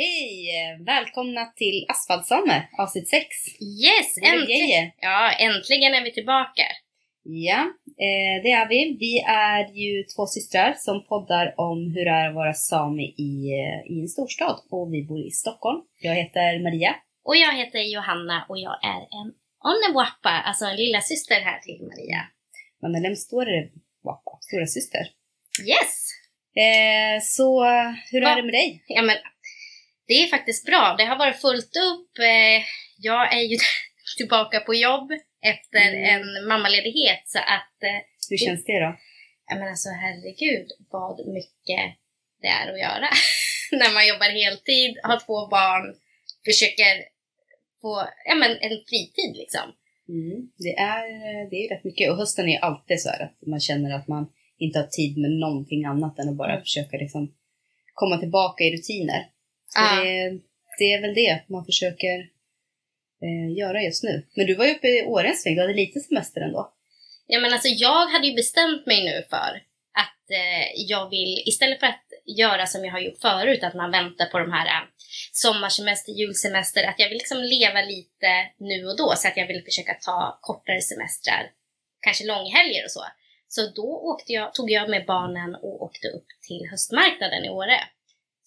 Hej! Välkomna till Asfaltsame avsnitt 6. Yes, är äntligen! Ja, äntligen är vi tillbaka. Ja, eh, det är vi. Vi är ju två systrar som poddar om hur det är att vara sami i, eh, i en storstad och vi bor i Stockholm. Jag heter Maria. Och jag heter Johanna och jag är en Onnewappa, alltså en lilla syster här till Maria. Men när står det Wappa, stora syster. Yes! Eh, så hur är Va? det med dig? Ja, men det är faktiskt bra. Det har varit fullt upp. Eh, Jag är ju tillbaka på jobb efter Mm. en mammaledighet så att eh, Hur känns det då? Ja men alltså herregud vad mycket det är att göra. När man jobbar heltid, har två barn, försöker få ja, men en fritid liksom. Mm, det, är, det är ju rätt mycket och hösten är alltid så här att man känner att man inte har tid med någonting annat än att bara Mm. försöka liksom komma tillbaka i rutiner. Så Ja. det, det är väl det man försöker eh, göra just nu. Men du var ju uppe i Åre en sväng, du hade lite semester ändå. Ja men alltså jag hade ju bestämt mig nu för att eh, jag vill, istället för att göra som jag har gjort förut, att man väntar på de här eh, sommarsemester, julsemester, att jag vill liksom leva lite nu och då så att jag vill försöka ta kortare semestrar, kanske långhelger och så. Så då åkte jag, tog jag med barnen och åkte upp till höstmarknaden i Åre.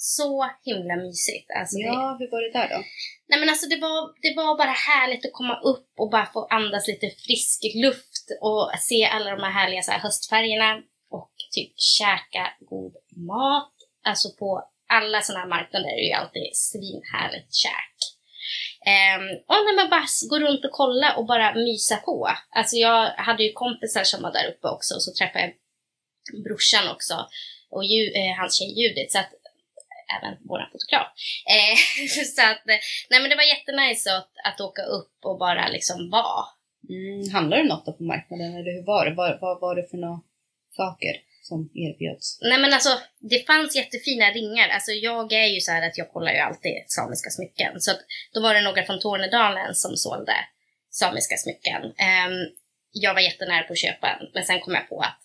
Så himla mysigt. Alltså det, Ja, hur var det där då? Nej men alltså det var, det var bara härligt att komma upp och bara få andas lite frisk luft och se alla de här härliga så här, höstfärgerna och typ käka god mat. Alltså på alla sådana här marknader är det ju alltid svinhärligt käk. Um, och när man bara går runt och kolla och bara mysa på. Alltså jag hade ju kompisar som var där uppe också och så träffade jag brorsan också och ju, eh, hans tjej Judith. Så att även våran fotograf. Eh, så att, nej men det var jättenice att, att åka upp och bara liksom vara. Mm, handlar det något på marknaden eller hur var det? Vad, vad var det för några saker som erbjöds? Nej men alltså, det fanns jättefina ringar. Alltså jag är ju så här att jag kollar ju alltid samiska smycken. Så att, då var det några från Tornedalen som sålde samiska smycken. Ehm, jag var jättenära på att köpa en, men sen kom jag på att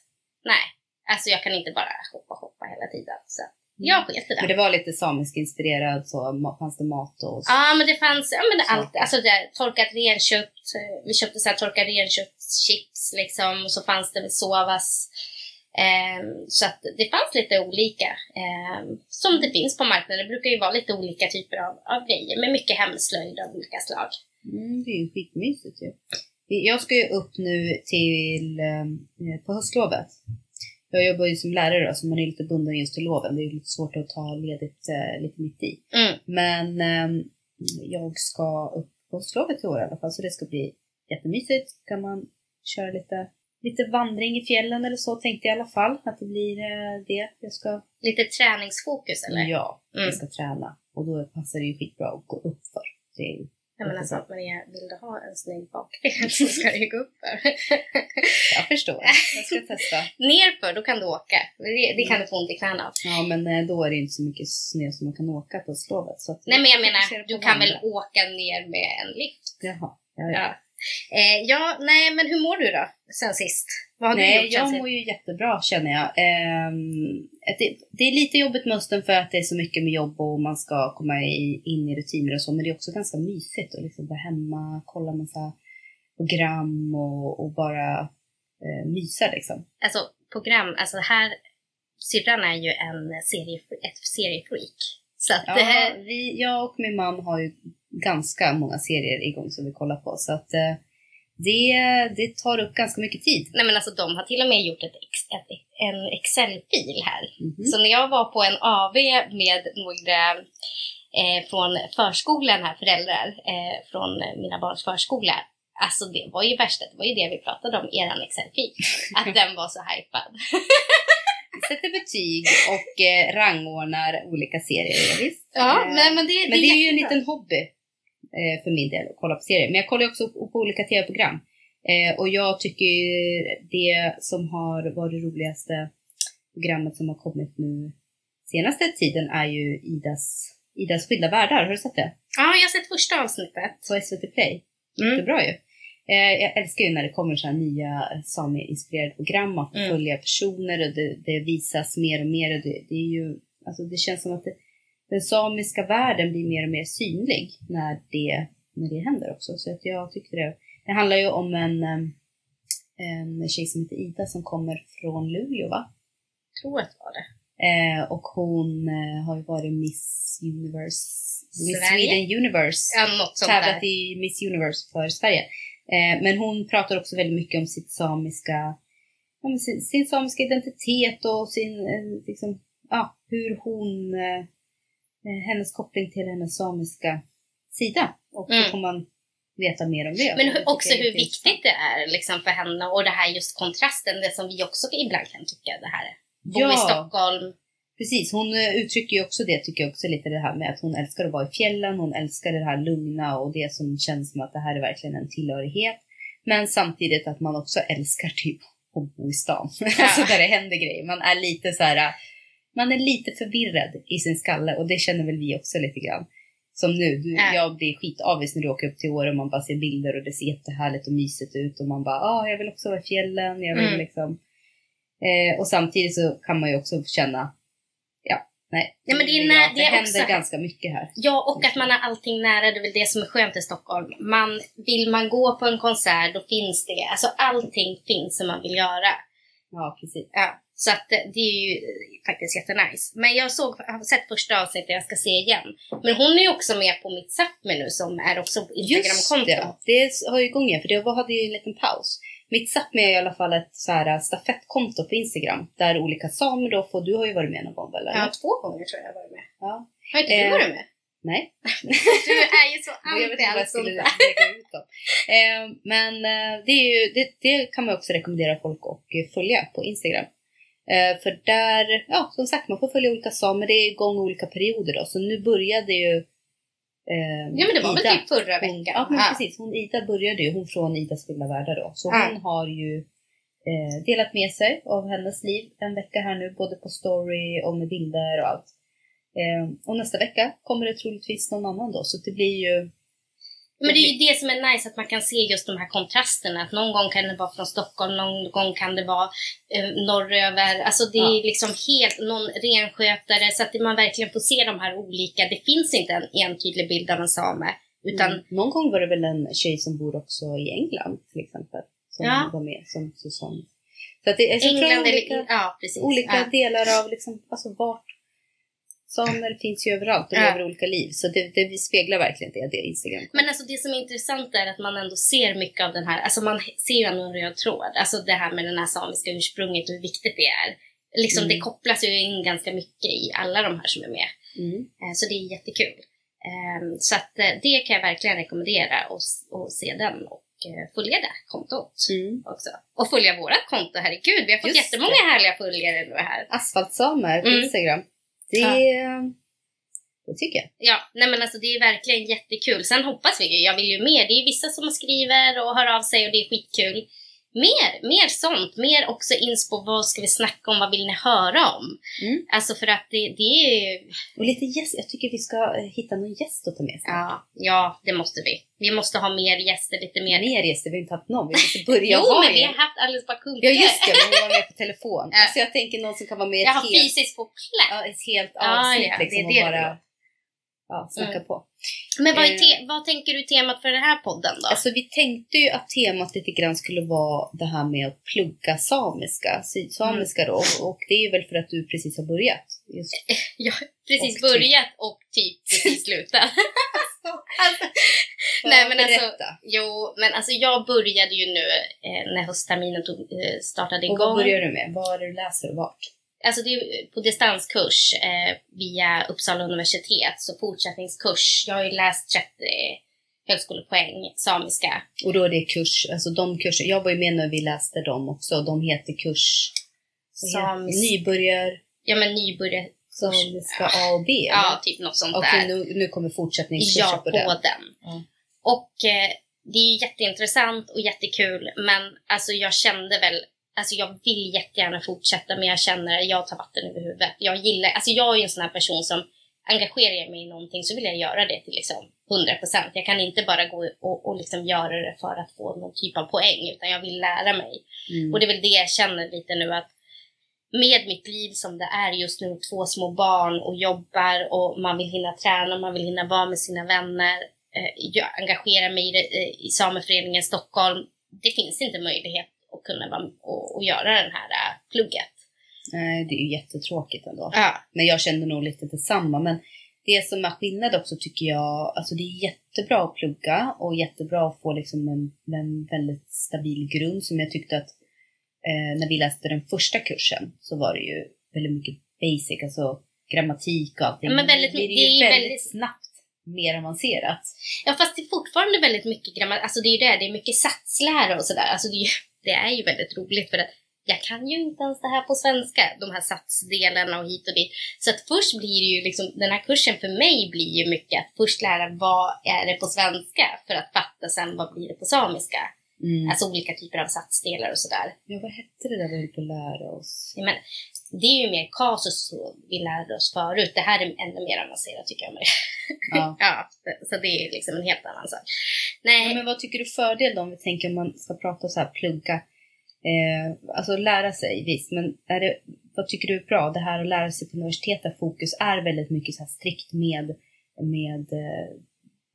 nej, alltså jag kan inte bara hoppa hoppa hela tiden. Så jag sket i det. Men det var lite samisk inspirerad så, fanns det mat och så? Ja, men det fanns ja, men allt. Alltså det, torkat renkött. eh, Vi köpte så här torkad renköttschips liksom. Och så fanns det med sovas. Ehm, så att det fanns lite olika. ehm, som det finns på marknaden. Det brukar ju vara lite olika typer av, av grejer. Med mycket hemslöjd av olika slag. Mm, det är ju skitmysigt ju. Jag ska ju upp nu till, eh, på höstlovet. Jag jobbar ju som lärare då, så man är lite bunden just till loven. Det är lite svårt att ta ledigt eh, lite mitt i. Mm. Men eh, jag ska upp på höstlovet i år i alla fall, så det ska bli jättemysigt. Kan man köra lite, lite vandring i fjällen eller så tänkte jag i alla fall. Att det blir eh, det. Jag ska, Lite träningsfokus eller? ja, Mm. jag ska träna. Och då passar det ju skitbra att gå upp för. Det är ju Nej, men alltså Maria, vill du ha en snygg bakdel så ska du ju gå upp för. Jag förstår. Jag ska testa. Nerför, då kan du åka. Det, det kan du få ont i knäna av. Ja, men eh, då är det inte så mycket snö som man kan åka på slovet. Så att Nej men jag menar, du kan väl åka ner med en lift? Jaha. Ja, ja. Ja. Eh, ja, nej men hur mår du då sen sist? Vad har du Nej, gjort sen jag mår ju jättebra känner jag. Att det, det är lite jobbigt med hösten för att det är så mycket med jobb och man ska komma i, in i rutiner och så. Men det är också ganska mysigt att liksom vara hemma, kolla massa program och, och bara eh, mysa liksom. Alltså program, alltså här, syrran är ju en serie, ett seriefreak. Så att, Ja, eh, vi, jag och min man har ju ganska många serier igång som vi kollar på. Så att eh, det, det tar upp ganska mycket tid. nej men alltså de har till och med gjort ett, ett, en Excel-fil här. Mhm. Så när jag var på en AV med några eh, från förskolan här, föräldrar eh, från mina barns förskola. Alltså det var ju värsta, det var ju det vi pratade om, eran Excel-fil. Att den var så hypad. Sätter betyg och eh, rangordnar olika serier, visst. Ja, Eh, men, men det, Men det är ju en liten hobby eh, för min del att kolla på serier. Men jag kollar också på, på olika tv-program. Eh, och jag tycker det som har varit det roligaste programmet som har kommit nu senaste tiden är ju Idas, Idas skilda världar. Har du sett det? Ja, jag har sett första avsnittet. På SVT Play. Mm. Jättebra ju. Eh, jag älskar ju när det kommer så här nya sami-inspirerade program. Man får Mm. följa personer och det, det visas mer och mer. Och det, det är ju, alltså det känns som att det, den samiska världen blir mer och mer synlig när det, när det händer också. Så att jag tyckte det. Det handlar ju om en, en tjej som heter Ida som kommer från Luleå va? Jag tror att det var det. Eh, och hon eh, har ju varit Miss Universe, Miss Sverige? Sweden Universe. Ja, tävlat i Miss Universe för Sverige. Eh, men hon pratar också väldigt mycket om sitt samiska, sin, sin samiska identitet och sin, eh, liksom, ja, hur hon, eh, hennes koppling till hennes samiska sida. Och Mm. då får man veta mer om det. Men hur, också hur intressant. viktigt det är liksom för henne och det här just kontrasten, det som vi också ibland kan tycka det här är. Bo i Ja, Stockholm. precis. Hon eh, uttrycker ju också det, tycker jag också lite det här med att hon älskar att vara i fjällen, hon älskar det här lugna och det som känns som att det här är verkligen en tillhörighet. Men samtidigt att man också älskar typ att bo i stan. alltså där det händer grejer. Man är lite så här, man är lite förvirrad i sin skalle och det känner väl vi också lite grann. Som nu, du, Ja. jag blir skitavis när du åker upp till Åre och man bara ser bilder och det ser jättehärligt och mysigt ut och man bara, ah, jag vill också vara i fjällen, jag vill Mm. liksom. Eh, och samtidigt så kan man ju också känna, ja, nej. Ja, men det är vill nä- jag. det är händer också- ganska mycket här. Ja, och att man har allting nära, det är väl det som är skönt i Stockholm. Man, vill man gå på en konsert, då finns det. Alltså allting finns som man vill göra. Ja, precis. Ja, så att eh, det är ju eh, faktiskt jättenice. Men jag såg, jag har sett första avsnittet, jag ska se igen. Men hon är ju också med på mitt Sápmi nu som är också på Just Instagramkonto. det, det har ju igång igen för det hade ju en liten paus. Mitt Sápmi är i alla fall ett så här stafettkonto på Instagram där olika samer då får, du har ju varit med någon gång väl? Ja, två gånger tror jag jag har varit med. ja. Har inte du Eh, varit med? Nej. Du är ju så Och jag vet anti allt sånt där. Eh, men eh, det, ju, det, det kan man också rekommendera folk att eh, följa på Instagram. Eh, för där, ja som sagt, man får följa olika samer. Det är igång olika perioder då. Så nu började ju eh, Ja men det var väl Ida. typ förra Hon, veckan? ja, men Ja. precis. Hon, Ida började ju, hon från Idas vilda världar då. Så Ja. hon har ju eh, delat med sig av hennes liv en vecka här nu, både på story och med bilder och allt. Eh, och nästa vecka kommer det troligtvis någon annan då, så det blir ju Men det är ju det som är nice, att man kan se just de här kontrasterna. Att någon gång kan det vara från Stockholm, någon gång kan det vara eh, norröver. Alltså det är Ja. liksom helt, någon renskötare. Så att man verkligen får se de här olika. Det finns inte en entydig bild av en same. Utan Mm. Någon gång var det väl en tjej som bor också i England till exempel. Som Ja. var med som Susanne. Så att det är så England olika, eller... Ja, precis. olika ja. delar av liksom, alltså vart. Samer finns ju överallt och Ja. lever olika liv. Så det, det speglar verkligen det, det Instagram. Men alltså det som är intressant är att man ändå ser mycket av den här, alltså man ser ju ändå en röd tråd. Alltså det här med den här samiska ursprunget och hur viktigt det är. Liksom Mm. det kopplas ju in ganska mycket i alla de här som är med. Mm. Eh, Så det är jättekul. Ehm, Så att eh, det kan jag verkligen rekommendera och, och se den och eh, följa det kontot Mm. också. Och följa vårat konto, herregud. Vi har fått Just jättemånga härliga följare nu här. Asfaltsamer på Mm. Instagram. Det, Ja. det tycker jag. Ja, nej men alltså det är verkligen jättekul. Sen hoppas vi ju, jag vill ju mer. Det är vissa som skriver och hör av sig och det är skitkul. Mer, mer sånt. Mer också inspo, vad ska vi snacka om, vad vill ni höra om? Mm. Alltså för att det, det är Och lite gäst. Jag tycker vi ska eh, hitta någon gäst att ta med sig. ja, ja, det måste vi. Vi måste ha mer gäster, lite mer. Mer gäster, vi har inte haft någon. Vi måste börja jo, ha men vi har haft Alice Bah Kuhnke. Ja just det, men hon var med på telefon. Ja. Alltså jag tänker någon som kan vara med Jag ett har helt, fysiskt på plats. ja, ett helt Ah, avsnitt ja, det är liksom, det och du bara. Ja, snacka Mm. på. Men vad, Eh. vad tänker du temat för den här podden då? Alltså vi tänkte ju att temat lite grann skulle vara det här med att plugga samiska, sydsamiska Mm. då. Och det är väl för att du precis har börjat. Just. Jag har precis Och typ- börjat och typ precis slutat. Nej, men alltså- jo, men alltså jag började ju nu eh, när höstterminen tog, eh, startade Och vad igång. börjar du med? Vad är det du läser och vart? Alltså det är på distanskurs eh, via Uppsala universitet, så fortsättningskurs. Jag har ju läst 30 högskolepoäng samiska. Och då är det kurs, alltså de kurser. Jag var ju med när vi läste dem också. De heter kurs Samisk- nybörjar, Ja men nybörjar... samiska A och B. Ja, eller? typ något sånt Okej, där. nu, nu kommer fortsättningskurser Ja, på på den. den. Och eh, det är ju jätteintressant och jättekul, men alltså jag kände väl Alltså jag vill jättegärna fortsätta men jag känner att jag tar vatten över huvudet. Jag gillar, alltså jag är en sån här person som engagerar jag mig i någonting så vill jag göra det till liksom 100%. Jag kan inte bara gå och, och liksom göra det för att få någon typ av poäng utan jag vill lära mig. Mm. Och det är väl det jag känner lite nu att med mitt liv som det är just nu, två små barn och jobbar och man vill hinna träna, man vill hinna vara med sina vänner, eh, jag engagerar mig i, det, eh, i Sameföreningen Stockholm. Det finns inte möjlighet att kunna vara och, och göra den här äh, plugget. Nej, det är ju jättetråkigt ändå. Ja. Men jag kände nog lite detsamma. Men det som är skillnad också tycker jag, alltså det är jättebra att plugga och jättebra att få liksom en, en väldigt stabil grund som jag tyckte att eh, när vi läste den första kursen så var det ju väldigt mycket basic, alltså grammatik och allting. Ja, men väldigt det är mycket- ju det är väldigt, väldigt- snabbt mer avancerat. Ja fast det är fortfarande väldigt mycket grammatik, alltså det är ju det, det är mycket satslära och sådär. Alltså det är, ju, det är ju väldigt roligt för att jag kan ju inte ens det här på svenska, de här satsdelarna och hit och dit. Så att först blir det ju liksom, den här kursen för mig blir ju mycket att först lära vad är det på svenska för att fatta sen vad blir det på samiska. Mm. Alltså olika typer av satsdelar och sådär. Ja, vad hette det där vi höll på att lära oss? Ja, men det är ju mer kasus så vi lärde oss förut. Det här är ännu mer avancerat tycker jag. Ja. Ja, så det är liksom en helt annan sak. Nej, Ja, men vad tycker du fördel då om vi tänker om man ska prata så här plugga? Eh, alltså lära sig visst, men är det, vad tycker du är bra? Det här att lära sig på universitet där fokus är väldigt mycket så här strikt med, med eh,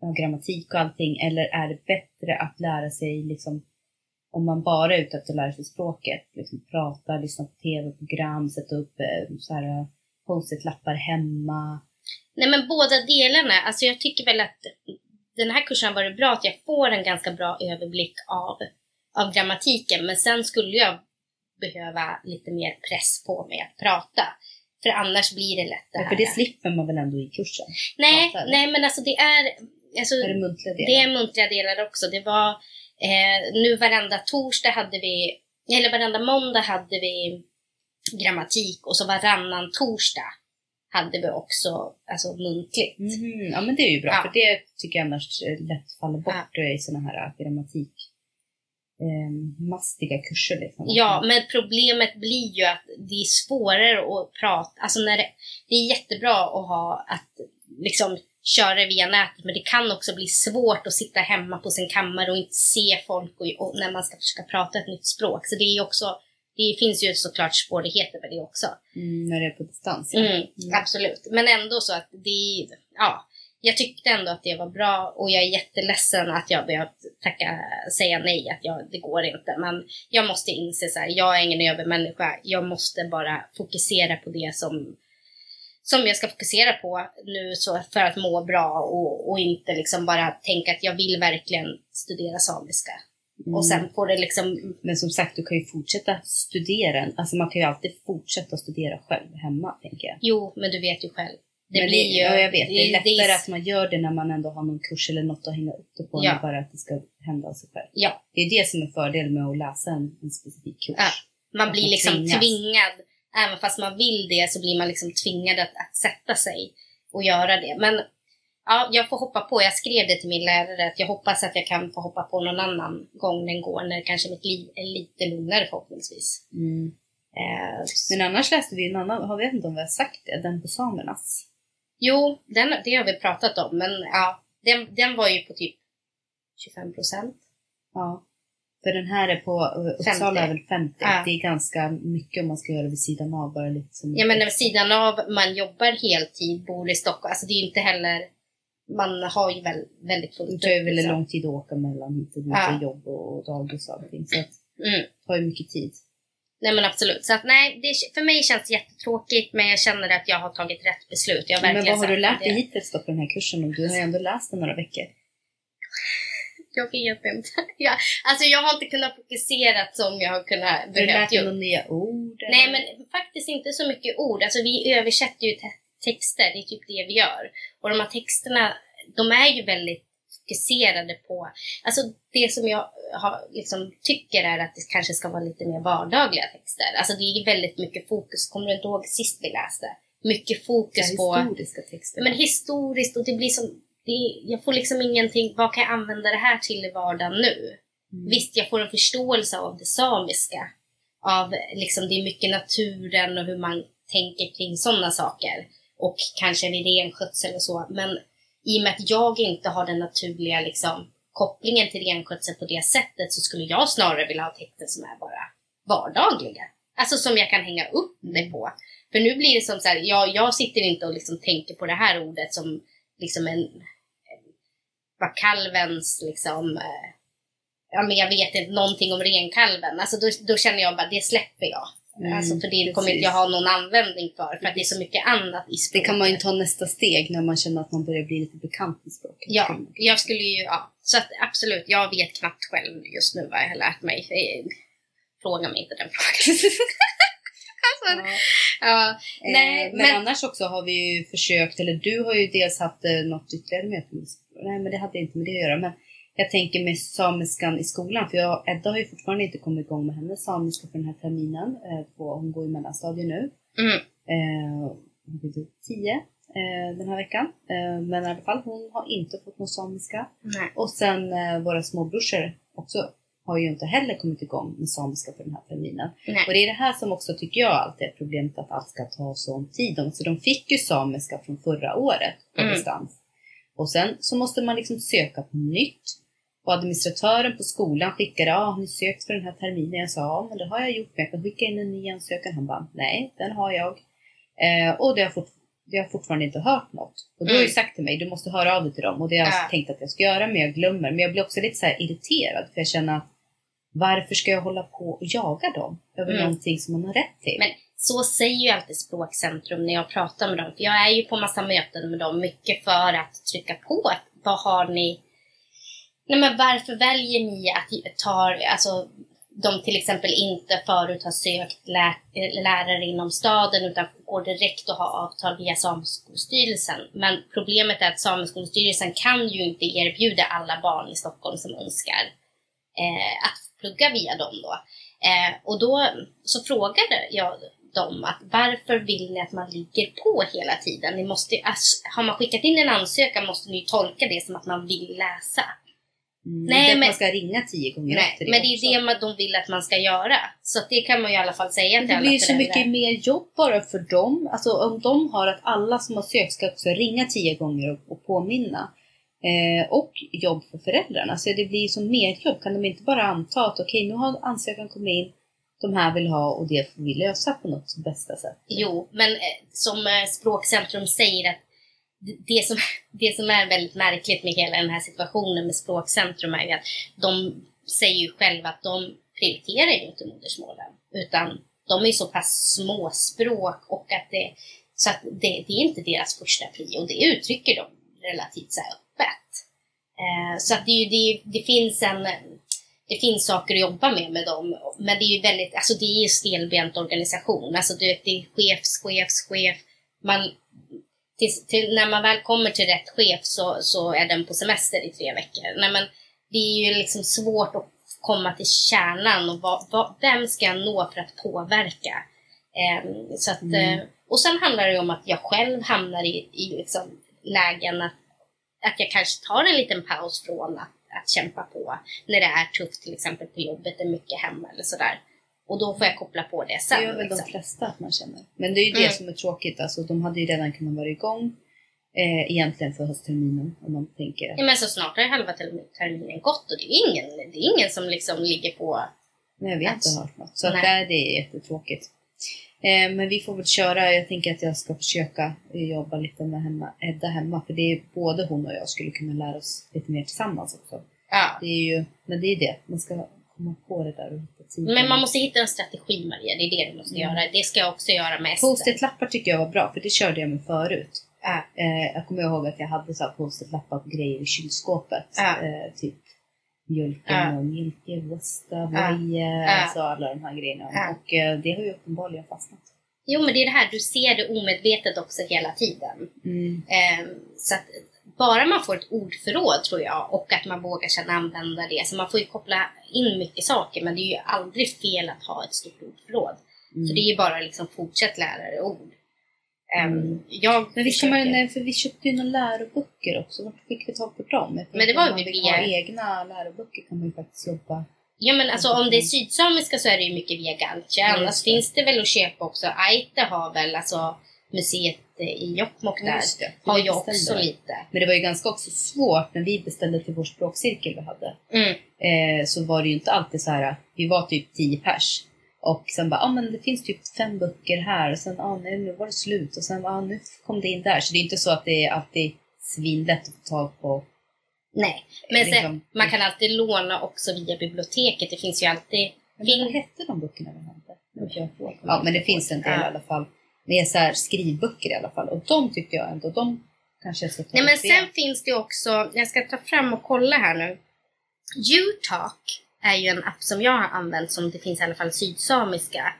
ja, grammatik och allting. Eller är det bättre att lära sig liksom om man bara är ute efter att lära sig språket, liksom prata, lyssna på tv-program, sätta upp eh, så här post-it-lappar hemma. Nej men båda delarna. Alltså jag tycker väl att den här kursen har varit bra att jag får en ganska bra överblick av, av grammatiken. Men sen skulle jag behöva lite mer press på mig att prata. För annars blir det lätt det Ja, för det slipper man väl ändå i kursen? nej, prata, nej men alltså det är... Alltså, Är det muntliga det delar? är muntliga delar också. Det var eh, nu varenda torsdag hade vi, eller varenda måndag hade vi grammatik och så varannan torsdag hade vi också alltså muntligt. Mhm, Ja men det är ju bra Ja. för det tycker jag annars lätt faller bort Ja. i sådana här eh, grammatik eh, mastiga kurser liksom. Ja, men problemet blir ju att det är svårare att prata. Alltså när det, det är jättebra att ha att liksom köra det via nätet, men det kan också bli svårt att sitta hemma på sin kammare och inte se folk och, och när man ska försöka prata ett nytt språk. Så det är också, det finns ju såklart svårigheter med det också. Mm, när det är på distans. ja. Mm, Absolut. Men ändå så att det, ja, jag tyckte ändå att det var bra och jag är jätteledsen att jag behövt tacka, säga nej, att jag, det går inte. Men jag måste inse så här, jag är ingen övermänniska. Jag måste bara fokusera på det som, som jag ska fokusera på nu så för att må bra och, och inte liksom bara tänka att jag vill verkligen studera samiska. Mm. Och sen får det liksom, Men som sagt, du kan ju fortsätta studera. Alltså man kan ju alltid fortsätta studera själv hemma, tänker jag. jo, men du vet ju själv. Det Men blir ju... Ja, jag vet. Det är lättare det är- att man gör det när man ändå har någon kurs eller något att hänga upp det på, Ja. än bara att det ska hända av sig själv. Ja, Det är det som är fördelen med att läsa en, en specifik kurs. Ja. Man Att blir man liksom tvingas. tvingad, även fast man vill det så blir man liksom tvingad att, att sätta sig och göra det. Men ja, jag får hoppa på. Jag skrev det till min lärare att jag hoppas att jag kan få hoppa på någon annan gång den går när kanske mitt liv är lite lugnare förhoppningsvis. Mm. Eh, Men annars läste vi en annan, jag vet inte om vi har sagt det, den på samernas. jo, den, det har vi pratat om, men ja, den, den var ju på typ 25 procent. Ja. För den här är på, uh, Uppsala 50. är väl 50. Ja. Det är ganska mycket om man ska göra vid sidan av, bara lite som Ja, men vid sidan av man jobbar heltid, bor i Stockholm, alltså det är inte heller, man har ju väl, väldigt fullt Det tar ju väldigt lång tid att åka mellan hit och dit Ja. och jobb och dagis och allting. Så att Mm. det tar ju mycket tid. Nej men absolut. Så att nej, det, för mig känns det jättetråkigt men jag känner att jag har tagit rätt beslut. Jag Men vad har du lärt dig hittills då på den här kursen? Du har ju ändå läst den några veckor. Jag vet inte. Jag, alltså jag har inte kunnat fokusera som jag har kunnat du lärt behövt dig några nya ord? eller? Nej men faktiskt inte så mycket ord. Alltså vi översätter ju te- texter, det är typ det vi gör. Och de här texterna, de är ju väldigt fokuserade på, alltså det som jag har, liksom, tycker är att det kanske ska vara lite mer vardagliga texter. Alltså det är väldigt mycket fokus, kommer du inte ihåg sist vi läste? Mycket fokus Så här på historiska texter. men historiskt och det blir som, det, jag får liksom ingenting, vad kan jag använda det här till i vardagen nu? Mm. Visst, jag får en förståelse av det samiska. Av liksom, det är mycket naturen och hur man tänker kring sådana saker. Och kanske vid renskötsel och så. Men i och med att jag inte har den naturliga liksom, kopplingen till renskötsel på det sättet så skulle jag snarare vilja ha texter som är bara vardagliga. Alltså som jag kan hänga upp det på. För nu blir det som så här, jag, jag sitter inte och liksom tänker på det här ordet som liksom en, en vad kalvens liksom, eh, ja men jag vet inte, någonting om renkalven. Alltså då, då känner jag bara, det släpper jag. Mm, alltså för det kommer inte jag ha någon användning för, för att det är så mycket annat i Det språket. kan man ju ta nästa steg när man känner att man börjar bli lite bekant med språket. Ja, jag skulle ju, ja. Så att absolut, jag vet knappt själv just nu vad jag har lärt mig. Eh, Fråga mig inte den frågan. Ja. ja, Nej, nej, men, men, annars också har vi ju försökt, eller du har ju dels haft eh, något ytterligare möte med, nej men det hade inte med det att göra, men jag tänker med samiskan i skolan, för jag, Edda har ju fortfarande inte kommit igång med hennes samiska för den här terminen, eh, på, hon går i mellanstadiet nu. mm, Eh, hon blir typ tio eh, den här veckan, eh, men i alla fall hon har inte fått någon samiska. nej. Och sen eh, våra småbrorsor också har ju inte heller kommit igång med samiska för den här terminen. nej. Och det är det här som också tycker jag alltid är problemet att allt ska ta sån tid. Så de fick ju samiska från förra året på Mm. distans. Och sen så måste man liksom söka på nytt. Och administratören på skolan skickade, ja har ni sökt för den här terminen? Jag sa, ja men det har jag gjort, men jag kan skicka in en ny ansökan. Han bara, nej den har jag. Eh, och det har, fort, det har fortfarande inte hört något. Och du har ju Mm. sagt till mig, du måste höra av dig till dem. Och det har jag Ja. tänkt att jag ska göra, men jag glömmer. Men jag blir också lite så här irriterad, för jag känner att varför ska jag hålla på och jaga dem över Mm. någonting som man har rätt till? Men så säger ju alltid Språkcentrum när jag pratar med dem. För jag är ju på massa möten med dem mycket för att trycka på. att Vad har ni? Nej men varför väljer ni att ta, alltså de till exempel inte förut har sökt lä lärare inom staden utan går direkt och har avtal via Sameskolstyrelsen. Men problemet är att Sameskolstyrelsen kan ju inte erbjuda alla barn i Stockholm som önskar att plugga via dem då. Eh, och då så frågade jag dem att varför vill ni att man ligger på hela tiden? Ni måste, har man skickat in en ansökan måste ni ju tolka det som att man vill läsa. Mm, Nej, inte att men- man ska ringa tio gånger Nej, efter men det är också. det man- de vill att man ska göra. Så det kan man ju i alla fall säga till Det alla blir så föräldrar. mycket mer jobb bara för dem. Alltså om de har att alla som har sökt ska också ringa tio gånger och, och påminna. Eh, och jobb för föräldrarna. Så det blir som medjobb. Kan de inte bara anta att okej, nu har ansökan kommit in, de här vill ha och det får vi lösa på något bästa sätt. Jo, men eh, som eh, Språkcentrum säger att det- det som, det som är väldigt märkligt med hela den här situationen med Språkcentrum är ju att de säger ju själva att de prioriterar ju inte modersmålen. Utan de är så pass småspråk och att det, så att det, det är inte deras första prio och det uttrycker de relativt så öppet. Eh, så att det, är ju- det, det finns en det finns saker att jobba med med dem. Men det är ju väldigt, alltså det är ju stelbent organisation. Alltså du vet, det är chefs, chefs, chef. Man, till, till, när man väl kommer till rätt chef så, så är den på semester i tre veckor. Nej, men det är ju liksom svårt att komma till kärnan och vad, vad, vem ska jag nå för att påverka? Ehm, så att, Mm. eh, och sen handlar det ju om att jag själv hamnar i, i liksom lägen att, att jag kanske tar en liten paus från att, att kämpa på när det är tufft till exempel på jobbet, det är mycket hemma eller sådär. Och då får jag koppla på det sen. Det gör väl de liksom. flesta att man känner. Men det är ju det Mm. som är tråkigt. Alltså, de hade ju redan kunnat vara igång eh, egentligen för höstterminen. Om man tänker att Ja, men så snart har ju halva term- terminen gått och det är ingen, det är ingen som liksom ligger på... Nej, vi har inte hört något. Så där, det är jättetråkigt. Eh, men vi får väl köra. Jag tänker att jag ska försöka jobba lite med hemma, Edda hemma. För det är både hon och jag skulle kunna lära oss lite mer tillsammans också. Ja. Det är ju, men det är det. Man ska komma på det där och hitta tiden. Men man måste hitta en strategi Maria, det är det du måste Mm. göra. Det ska jag också göra med. Post-it-lappar tycker jag var bra, för det körde jag med förut. Ja. Eh, jag kommer ihåg att jag hade så här post-it-lappar på grejer i kylskåpet. Ja. Eh, typ mjölken och Milke, Wasta, Ja. Voje, Ja. alltså alla de här grejerna. Och eh, det har ju uppenbarligen fastnat. Jo men det är det här, du ser det omedvetet också hela tiden. Mm. Ehm, så att bara man får ett ordförråd tror jag och att man vågar sedan använda det. Så man får ju koppla in mycket saker men det är ju aldrig fel att ha ett stort ordförråd. Mm. Så det är ju bara liksom fortsätt lära dig ord. Ehm, Mm. jag Men försöker- man, för vi köpte ju några läroböcker också. Vart fick vi tag på dem? Men det var ju via- ha egna läroböcker kan man ju faktiskt jobba. Ja men alltså om det är sydsamiska så är det ju mycket via Galtja. Ja, Annars finns det väl att köpa också. Aite har väl, alltså museet eh, i Jokkmokk där, det. har ju också lite. Men det var ju ganska också svårt när vi beställde till vår språkcirkel vi hade. Mm. eh, så var det ju inte alltid så här, vi var typ 10 pers. Och sen bara, ja ah, men det finns typ fem böcker här och sen, ja ah, nej, nu var det slut och sen, ja ah, nu kom det in där. Så det är inte så att det är alltid svinlätt att få tag på. Nej, men Liksom- sen, man kan alltid låna också via biblioteket. Det finns ju alltid... Men vad hette de böckerna vi hade? Nu jag Ja, men det finns en del Ja. i alla fall. Med så här skrivböcker i alla fall. Och de tyckte jag ändå, de kanske jag ska ta Nej men sen finns det också, jag ska ta fram och kolla här nu. Utalk är ju en app som jag har använt som det finns i alla fall sydsamiska.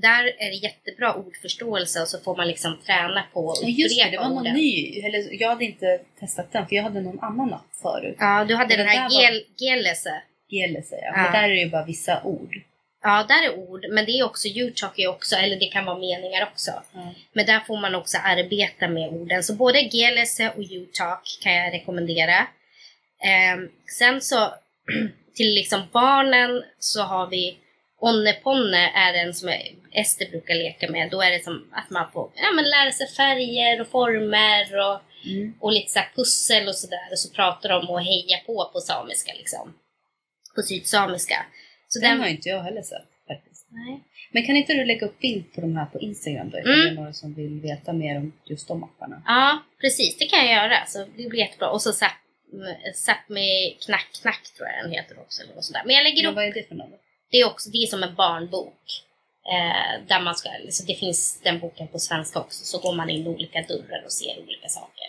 Där är det jättebra ordförståelse och så får man liksom träna på att Ja, just det, det upprepa var någon orden. ny. Eller, jag hade inte testat den, för jag hade någon annan app förut. Ja, du hade Men den här där var- gel, Gelese. Gele säger jag. Ja. Men där är det ju bara vissa ord. Ja, där är ord, men det är också är också, eller det kan vara meningar också. Men där får man också arbeta med orden. Så både Gelese och Utalk kan jag rekommendera. Ehm, sen så till liksom barnen så har vi Onneponne är den som Ester brukar leka med. Då är det som att man får ja, men lära sig färger och former och, Mm. och lite så pussel och sådär. Och så pratar de och heja på på samiska liksom. På sydsamiska. Så Den har inte jag heller sett faktiskt. Nej. Men kan inte du lägga upp bild på de här på Instagram då? Ifall Mm. det är några som vill veta mer om just de apparna. Ja, precis. Det kan jag göra. Så det blir jättebra. Och så med knack knack tror jag den heter också. Eller något sånt där. Men jag lägger Men upp vad är det för något? Det är också det är som en barnbok. Eh, där man ska, så det finns den boken på svenska också. Så går man in olika dörrar och ser olika saker.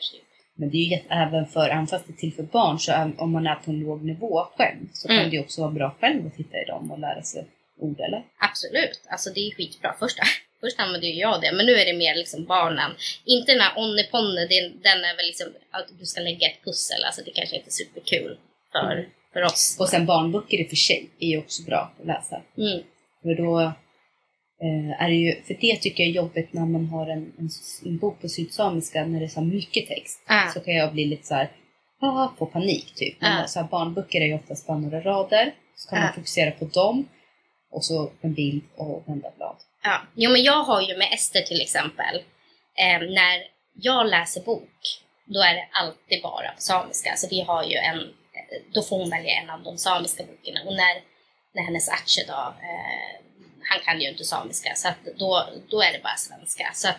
Men det är ju även för, även fast det är till för barn, så om man är på en låg nivå själv så kan Mm. det också vara bra själv att titta i dem och lära sig ord eller? Absolut, alltså det är skitbra. Först, först använde ju jag det, men nu är det mer liksom barnen. Inte den här Onneponne, den, den är väl liksom att du ska lägga ett pussel. Alltså det kanske inte är superkul för, Mm. För oss. Och sen barnböcker i och för sig är ju också bra att läsa. Mm. För då eh, är det ju, för det tycker jag är jobbigt när man har en, en, en bok på sydsamiska när det är så mycket text. Ah. Så kan jag bli lite så här, ah, få panik typ. Men så här, barnböcker är ju oftast bara några rader. Så kan Ah. man fokusera på dem. Och så en bild och vända blad. Ja, jo men jag har ju med Ester till exempel, eh, när jag läser bok, då är det alltid bara på samiska. Så vi har ju en, då får hon välja en av de samiska böckerna. Och när, när hennes Atche då, eh, han kan ju inte samiska, så då, då är det bara svenska. Så att,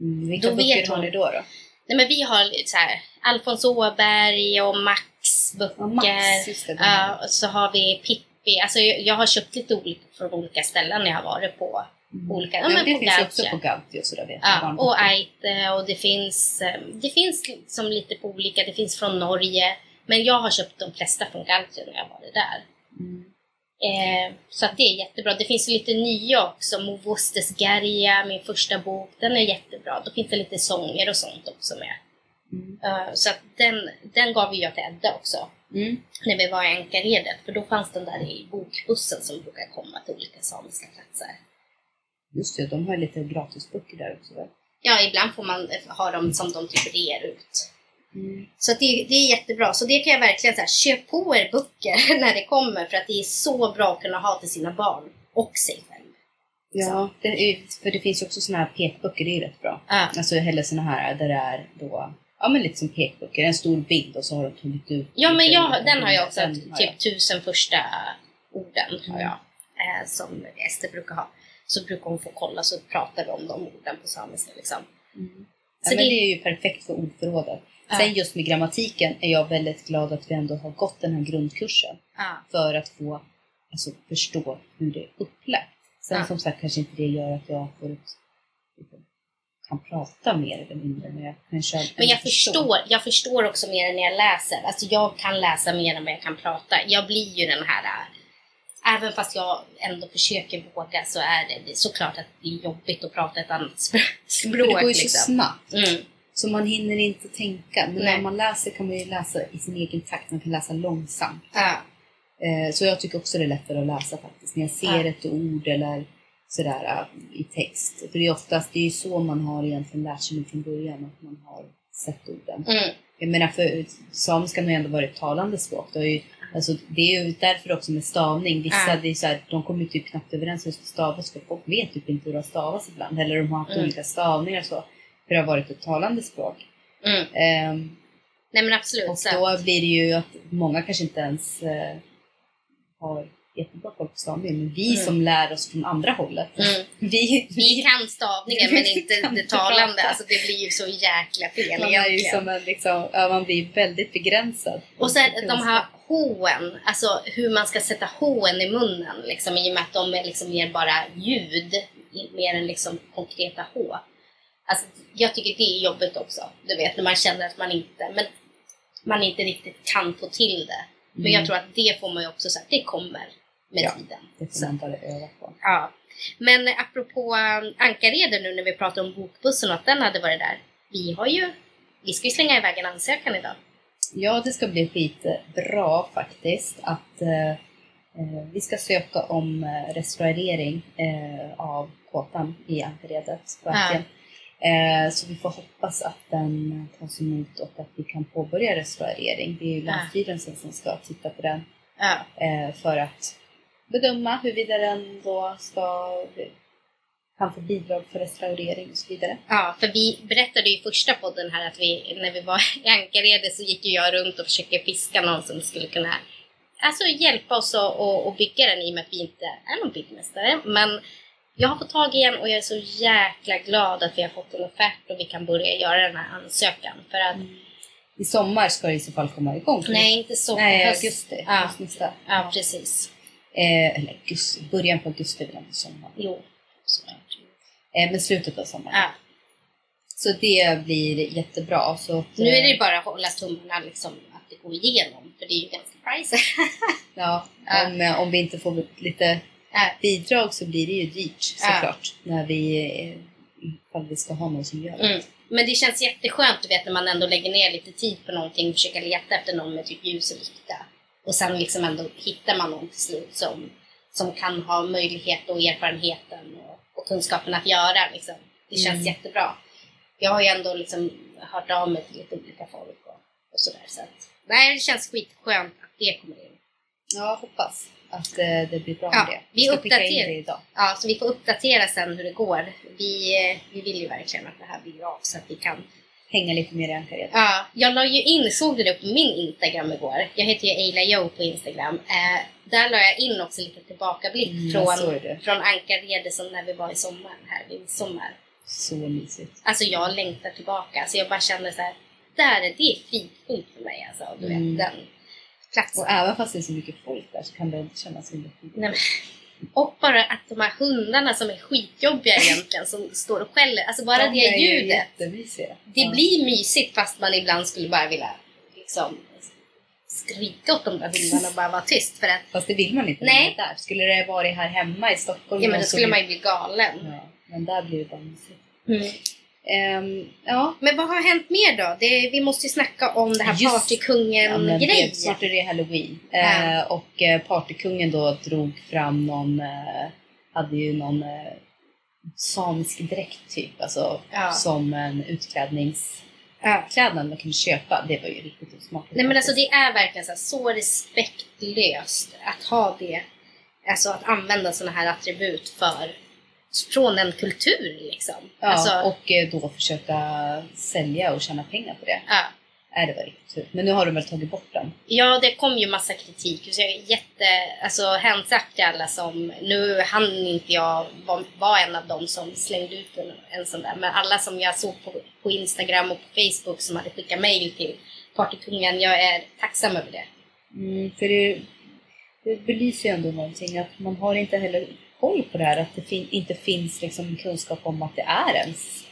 Mm, vilka Då böcker vet har ni då? då? nej men vi har så här, Alfons Åberg och Max böcker. Ja, Max, det. och så har vi Pippi. Alltså jag, jag har köpt lite olika från olika ställen när jag har varit på Mm. olika, ja, men men det på finns ju Gauche. också på Gauti och sådär vet. Ja, och. Aite och det finns, eh, det finns liksom lite på olika, det finns från Norge. Men jag har köpt de flesta från Galtio när jag har varit där. Mm. Eh, så att det är jättebra. Det finns lite nya också. Movostes Garja, min första bok, den är jättebra. Då finns det lite sånger och sånt också med. Mm. Eh, så att den, den gav jag till Edda också. Mm. När vi var i Ankaredet. För då fanns den där i bokbussen som brukar komma till olika samiska platser. Just det, de har lite gratisböcker där också? Ja, ibland får man ha dem som de typ ger ut. Mm. Så det, det är jättebra. Så det kan jag verkligen säga, köp på er böcker när det kommer för att det är så bra att kunna ha till sina barn och sig själv. Ja, det är, för det finns ju också såna här pekböcker, det är ju rätt bra. Ja. Alltså heller såna här där det är då, ja men lite som pekböcker, en stor bild och så har de tagit ut. Ja, men jag, den har jag också, har jag. typ tusen första orden har Mm. jag. Eh, som Ester brukar ha. Så brukar hon få kolla så pratar vi om de orden på samiska liksom. Mm. Så ja, men det- det är ju perfekt för ordförrådet. Ja. Sen just med grammatiken är jag väldigt glad att vi ändå har gått den här grundkursen. Ja. för att få alltså, förstå hur det är upplagt. Sen Ja. som sagt kanske inte det gör att jag får ett, kan prata mer eller mindre. Men jag, kanske Men jag förstår, jag förstår också mer än när jag läser. Alltså jag kan läsa mer än vad jag kan prata. Jag blir ju den här, äh, även fast jag ändå försöker våga så är det, det är såklart att det är jobbigt att prata ett annat språk. Det går ju liksom. så snabbt. Mm. Så man hinner inte tänka. Men Nej. när man läser kan man ju läsa i sin egen takt. Man kan läsa långsamt. Ja. Eh, så jag tycker också det är lättare att läsa faktiskt. När jag ser Ja. ett ord eller sådär äh, i text. För det är oftast, det är så man har egentligen lärt sig från början. Att man har sett orden. Mm. Jag menar för samiskan har ju ändå varit talande språk. Det, ju, alltså, det är ju därför också med stavning. Vissa, Ja. det är så här, de kommer ju typ knappt överens hur det ska stavas för folk vet typ inte hur det stavas ibland. Eller de har haft Mm. olika stavningar och så. För det har varit ett talande språk. Mm. Ehm, Nej men absolut. och så. då blir det ju att många kanske inte ens eh, har jättebra folk på stavning, men vi Mm. som lär oss från andra hållet. Mm. Vi, Vi kan stavningen men inte det talande. prata. Alltså det blir ju så jäkla fel man är ju egentligen. som en liksom, ja, man blir väldigt begränsad. Och sen de här H-en, alltså hur man ska sätta H-en i munnen liksom, i och med att de är liksom mer bara ljud, mer än liksom konkreta H. Alltså, jag tycker det är jobbigt också, du vet, när man känner att man inte, men man inte riktigt kan få till det. Men Mm. jag tror att det får man ju också säga, det kommer med Ja, tiden. Det får man bara öva på. Ja. Men apropå um, Ankareden nu när vi pratar om bokbussen och att den hade varit där. Vi har ju, vi ska ju slänga iväg en ansökan idag. Ja, det ska bli skitbra faktiskt att eh, eh, vi ska söka om eh, restaurering eh, av kåtan i Ankaredet. Verkligen. Eh, så vi får hoppas att den tas emot och att vi kan påbörja restaurering. Det är ju. Länsstyrelsen som ska titta på den eh, för att bedöma huruvida den då ska kan få bidrag för restaurering och så vidare. Ja, för vi berättade ju i första podden här att vi, när vi var i Ankarede så gick ju jag runt och försökte fiska någon som skulle kunna alltså, hjälpa oss att och, och bygga den i och med att vi inte är någon byggmästare. Men jag har fått tag i en och jag är så jäkla glad att vi har fått en offert och vi kan börja göra den här ansökan. För att, I sommar ska det i så fall komma igång. nej inte så Nej, höst. augusti. Ja. Höst nästa. Ja, precis. Eh, eller augusti, början på augusti vill jag inte sommar. Jo. Så. Eh, men slutet av sommaren. Ja. Så det blir jättebra. Så att, Nu är det eh, bara att hålla tummarna liksom att det går igenom, för det är ju ganska pricey. Ja, om, eh, om vi inte får lite. Bidrag så blir det ju dyrt såklart. När vi, eh, ifall vi ska ha någon som gör det. Mm. Men det känns jätteskönt du vet när man ändå lägger ner lite tid på någonting och försöker leta efter någon med typ ljus och lykta. Och sen liksom ändå hittar man någon till slut som, som kan ha möjlighet och erfarenheten och, och kunskapen att göra. Liksom. Det känns Mm. jättebra. Jag har ju ändå liksom hört av mig till lite olika folk och, och sådär. Så att, nej, det känns skitskönt att det kommer in. Ja, hoppas att eh, det blir bra Ja, med det. vi in uppdaterar. det idag. Ja, så vi får uppdatera sen hur det går. Vi, eh, vi vill ju verkligen att det här blir av så att vi kan Hänga lite mer i Ankared. Ja, jag la ju in, såg du det på min Instagram igår? Jag heter ju Eila Joe på Instagram. Eh, där la jag in också lite tillbakablick Mm, från, från Ankarede som när vi var i sommar, här vid sommar. Så mysigt. Alltså jag längtar tillbaka, så jag bara kände så här, där är det fridfullt för mig alltså. Du Mm. vet, den platsen. Och även fast det är så mycket folk där så kan det kännas väldigt fint. Nej, men, och bara att de här hundarna som är skitjobbiga egentligen, som står och skäller. Alltså bara De det ljudet. Det Ja. blir mysigt fast man ibland skulle bara vilja liksom skrika åt de där hundarna och bara vara tyst. För att, Fast det vill man inte Nej. där. Skulle det varit här hemma i Stockholm ja men då skulle man ju bli galen. Ja, men där blir det bara mysigt. Mm. Ehm, ja, Men vad har hänt mer då? Det, vi måste ju snacka om det här Just- ja partykungen-grejen. det- snart är det halloween. Ja. Eh, och eh, partykungen då drog fram någon, eh, hade ju någon eh, samisk dräkt typ, alltså Ja. som en utklädningsklädnad Ja. man kunde köpa. Det var ju riktigt osmakligt. Nej men alltså det är verkligen så, här, så respektlöst att ha det. Alltså att använda sådana här attribut för från en kultur liksom. Ja, alltså, och eh, då försöka sälja och tjäna pengar på det. ja. Är det riktigt surt. Men nu har de väl tagit bort den? Ja, det kom ju massa kritik. Så jag är jätte, alltså hands up till alla som, nu hann inte jag vara var en av dem som slängde ut en, en sån där, men alla som jag såg på, på Instagram och på Facebook som hade skickat mail till Partykungen, jag är tacksam över det. Mm, för det, det belyser ju ändå någonting att man har inte heller koll på det här att det fin- inte finns liksom kunskap om att det är ens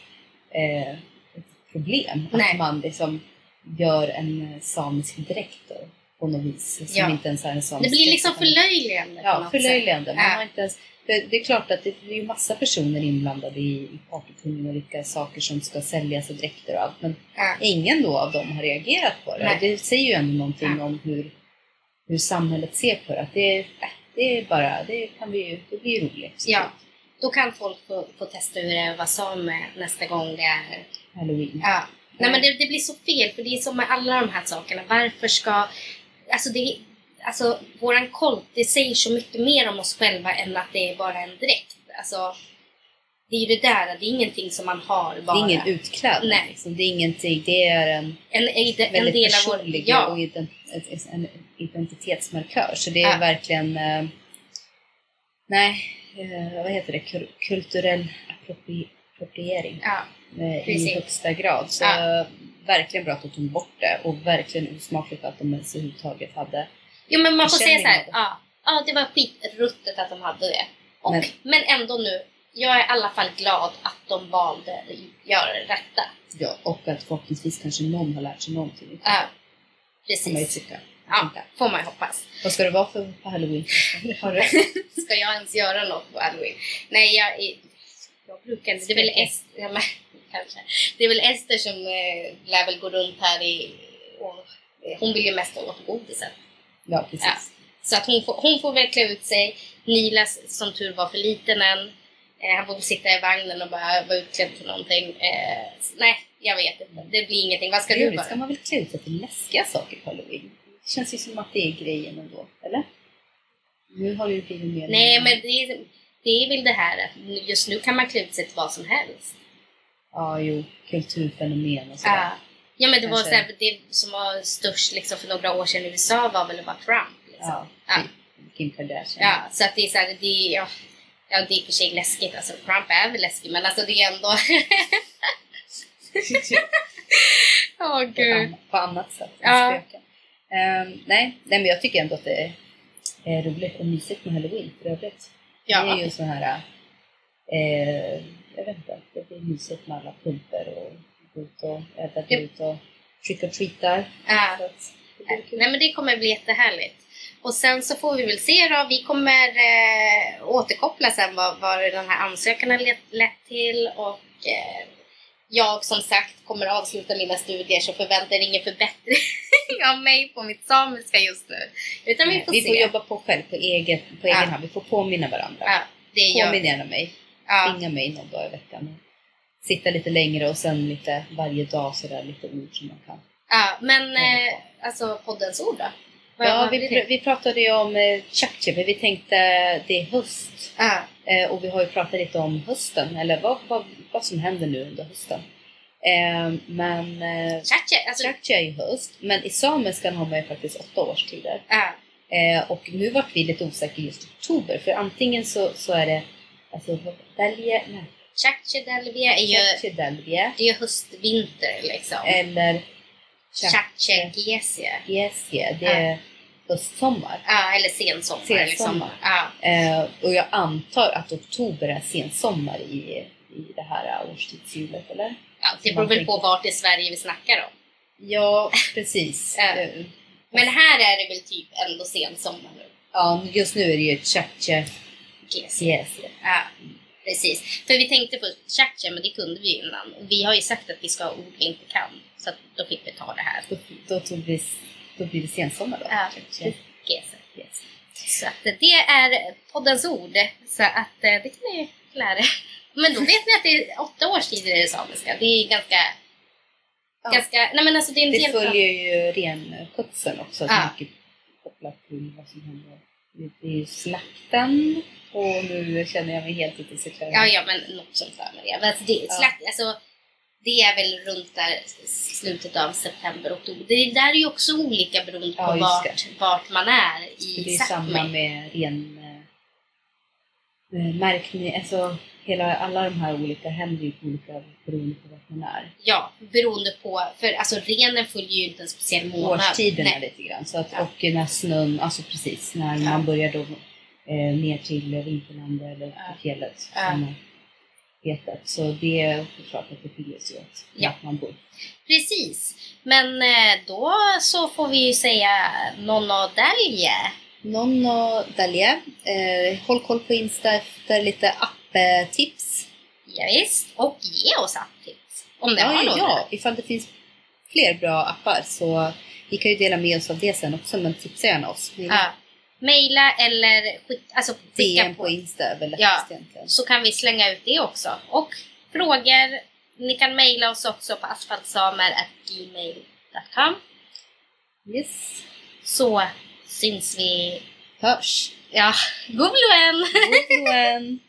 eh, ett problem. Nej. Att man liksom gör en eh, samisk dräkt då, på något vis som Ja. inte ens är en samisk Det blir liksom förlöjligande Ja, förlöjligande. Man Ja. har inte ens, det är klart att det är ju massa personer inblandade i, i partykungen och vilka saker som ska säljas och dräkter och allt. Men. Ja. ingen då av dem har reagerat på det. Nej. Det säger ju ändå någonting om hur, hur samhället ser på det. Att det, är- det är bara, det kan vi ju, det blir roligt. ja, då kan folk få, få testa hur det är att vara same nästa gång det är Halloween. Ja. Nej men det, det blir så fel för det är som med alla de här sakerna. Varför ska... Alltså, det, alltså våran kolt, det säger så mycket mer om oss själva än att det är bara en dräkt. Alltså, det är ju det där, det är ingenting som man har bara. Det är ingen utklädning. Nej. Liksom. Det är ingenting, det är en en, en, en väldigt del av vår... personlig Ja, och ident, en identitetsmarkör. Så det är Ja. verkligen, eh, Nej, eh, vad heter det? Kul- kulturell appropri- appropriering Ja. eh, i högsta grad. Så verkligen bra att de tog bort det och verkligen osmakligt att de ens överhuvudtaget hade. Jo men man får säga Försäljning så här, av det. ja, ja det var skitruttet att de hade det. Och, men, Men- ändå nu, jag är i alla fall glad att de valde att göra det rätta. Ja, och att förhoppningsvis kanske någon har lärt sig någonting. Ja, Får man ju precis. tycka. Ja, får man ju hoppas. Vad ska det vara för på halloween? Har du? Ska jag ens göra något på halloween? Nej, jag, är- jag brukar inte. Det är väl. Ester, men, kanske. Det är väl Ester som eh, lär väl gå runt här i... Och, eh, hon vill ju mest åt godiset. Ja, precis. Ja. Så att hon, får, hon får väl klä ut sig. Nilas som tur var för liten än. Eh, han får sitta i vagnen och bara vara utklädd till någonting. Eh, nej, jag vet inte. Det blir ingenting. Vad ska du Trevligt. vara? Ska man väl klä ut sig till läskiga saker på halloween? Det känns ju som att det är grejen ändå, eller? Nu har det ju blivit mer... Nej, men det är, det är väl det här att just nu kan man klä ut sig till vad som helst. Ja, jo. Kulturfenomen och sådär. Ja. Ja men det var så här, det som var störst liksom för några år sedan i USA var väl bara Trump. Liksom. Ja, typ. Kim Kardashian. Ja, så att det är så här, det ja, ja, det är i och för sig läskigt. Alltså, Trump är väl läskig men alltså det är ändå... Åh på, an- på annat sätt. Ja. Ehm, nej, nej, men jag tycker ändå att det är roligt och mysigt med halloween för övrigt. Det är Ja, ju så här... Eh, jag vet inte, det blir mysigt med alla pumper och gå ut och Japp. ut och trick or treatar. ja. Nej men det kommer bli jättehärligt. Och sen så får vi väl se då. Vi kommer eh, återkoppla sen vad, vad den här ansökan har lett, lett till och eh, jag som sagt kommer avsluta mina studier så förväntar er ingen förbättring av mig på mitt samiska just nu. Utan vi får vi se. får jobba på själv, på, eget, på egen Ja. hand. Vi får påminna varandra. Ja, det Påminn gärna mig. Ja. Ringa mig någon dag i veckan. Sitta lite längre och sen lite varje dag sådär lite ord som man kan. ja, men eh, alltså poddens ord då? Ja, vi, vi pratade ju om eh, Chakche, för vi tänkte det är höst. Ja, Eh, och vi har ju pratat lite om hösten, eller vad, vad, vad som händer nu under hösten. Eh, men eh, Chache, alltså, är ju höst, men i samiskan har man ju faktiskt åtta årstider. ja, Eh, och nu vart vi lite osäkra just i oktober, för antingen så, så är det alltså, Delje, nej, Chache Delvia är ju, det är ju höstvinter liksom. eller Gesie. Gesje, det är höstsommar. Ja, eller sensommar. Sensommar. Liksom. Ja, och jag antar att oktober är sensommar i, i det här årstidshjulet, eller? ja, det beror väl på vart i Sverige vi snackar om. Ja, precis. Ja. Eh, Men här är det väl typ ändå sensommar nu. ja, just nu är det ju Gesie. Gesje. Ja, precis. För vi tänkte först Chache, men det kunde vi ju innan. Och vi har ju sagt att vi ska ha ord vi inte kan. Så då fick vi ta det här. Då, då, tog vi, då blir det sensommar då. Ja, Gesie. Gesje. Så att det är poddens ord. Så att eh, det kan ni lära er. Men då vet ni att det är åtta årstider i det samiska. Det är ganska... Ja. ganska nej men alltså det är en Det del... följer ju renskötseln också, Ja. mycket kopplat till vad som händer. Det är ju slakten och nu känner jag mig helt ute i cyklar. Ja, ja, men något sånt för mig. Men alltså, det, Ja. slakt, alltså, det är väl runt där slutet av september, oktober. Det där är ju också olika beroende på Ja, vart, vart man är i Det är samma Sápmi. med ren eh, eh, märkning, alltså hela, alla de här olika händer ju på olika beroende på vart man är. Ja, beroende på, för alltså renen följer ju inte en speciell månad. Årstiderna Nej. lite grann. Så att, Ja. Och när snön, alltså precis, när Ja. man börjar då eh, ner till vinterlandet eller Ja. fjället. Ja. Heter. Så det är klart att det skiljer sig åt Ja. man bor. Precis. Men eh, då så får vi ju säga nonno dalje. Nonno Dalje, eh, håll koll på Insta efter lite apptips. Ja, visst. Och ge oss apptips. Om det har Ja, några. ja, ifall det finns fler bra appar så vi kan ju dela med oss av det sen också, men tipsa gärna oss. Ja. Maila eller skick, alltså skicka DM på Insta är väl Ja. egentligen. så kan vi slänga ut det också. Och frågor, ni kan mejla oss också på asfaltsamer.gmail.com Yes. så syns vi. Hörs! Ja, god luen! God luen!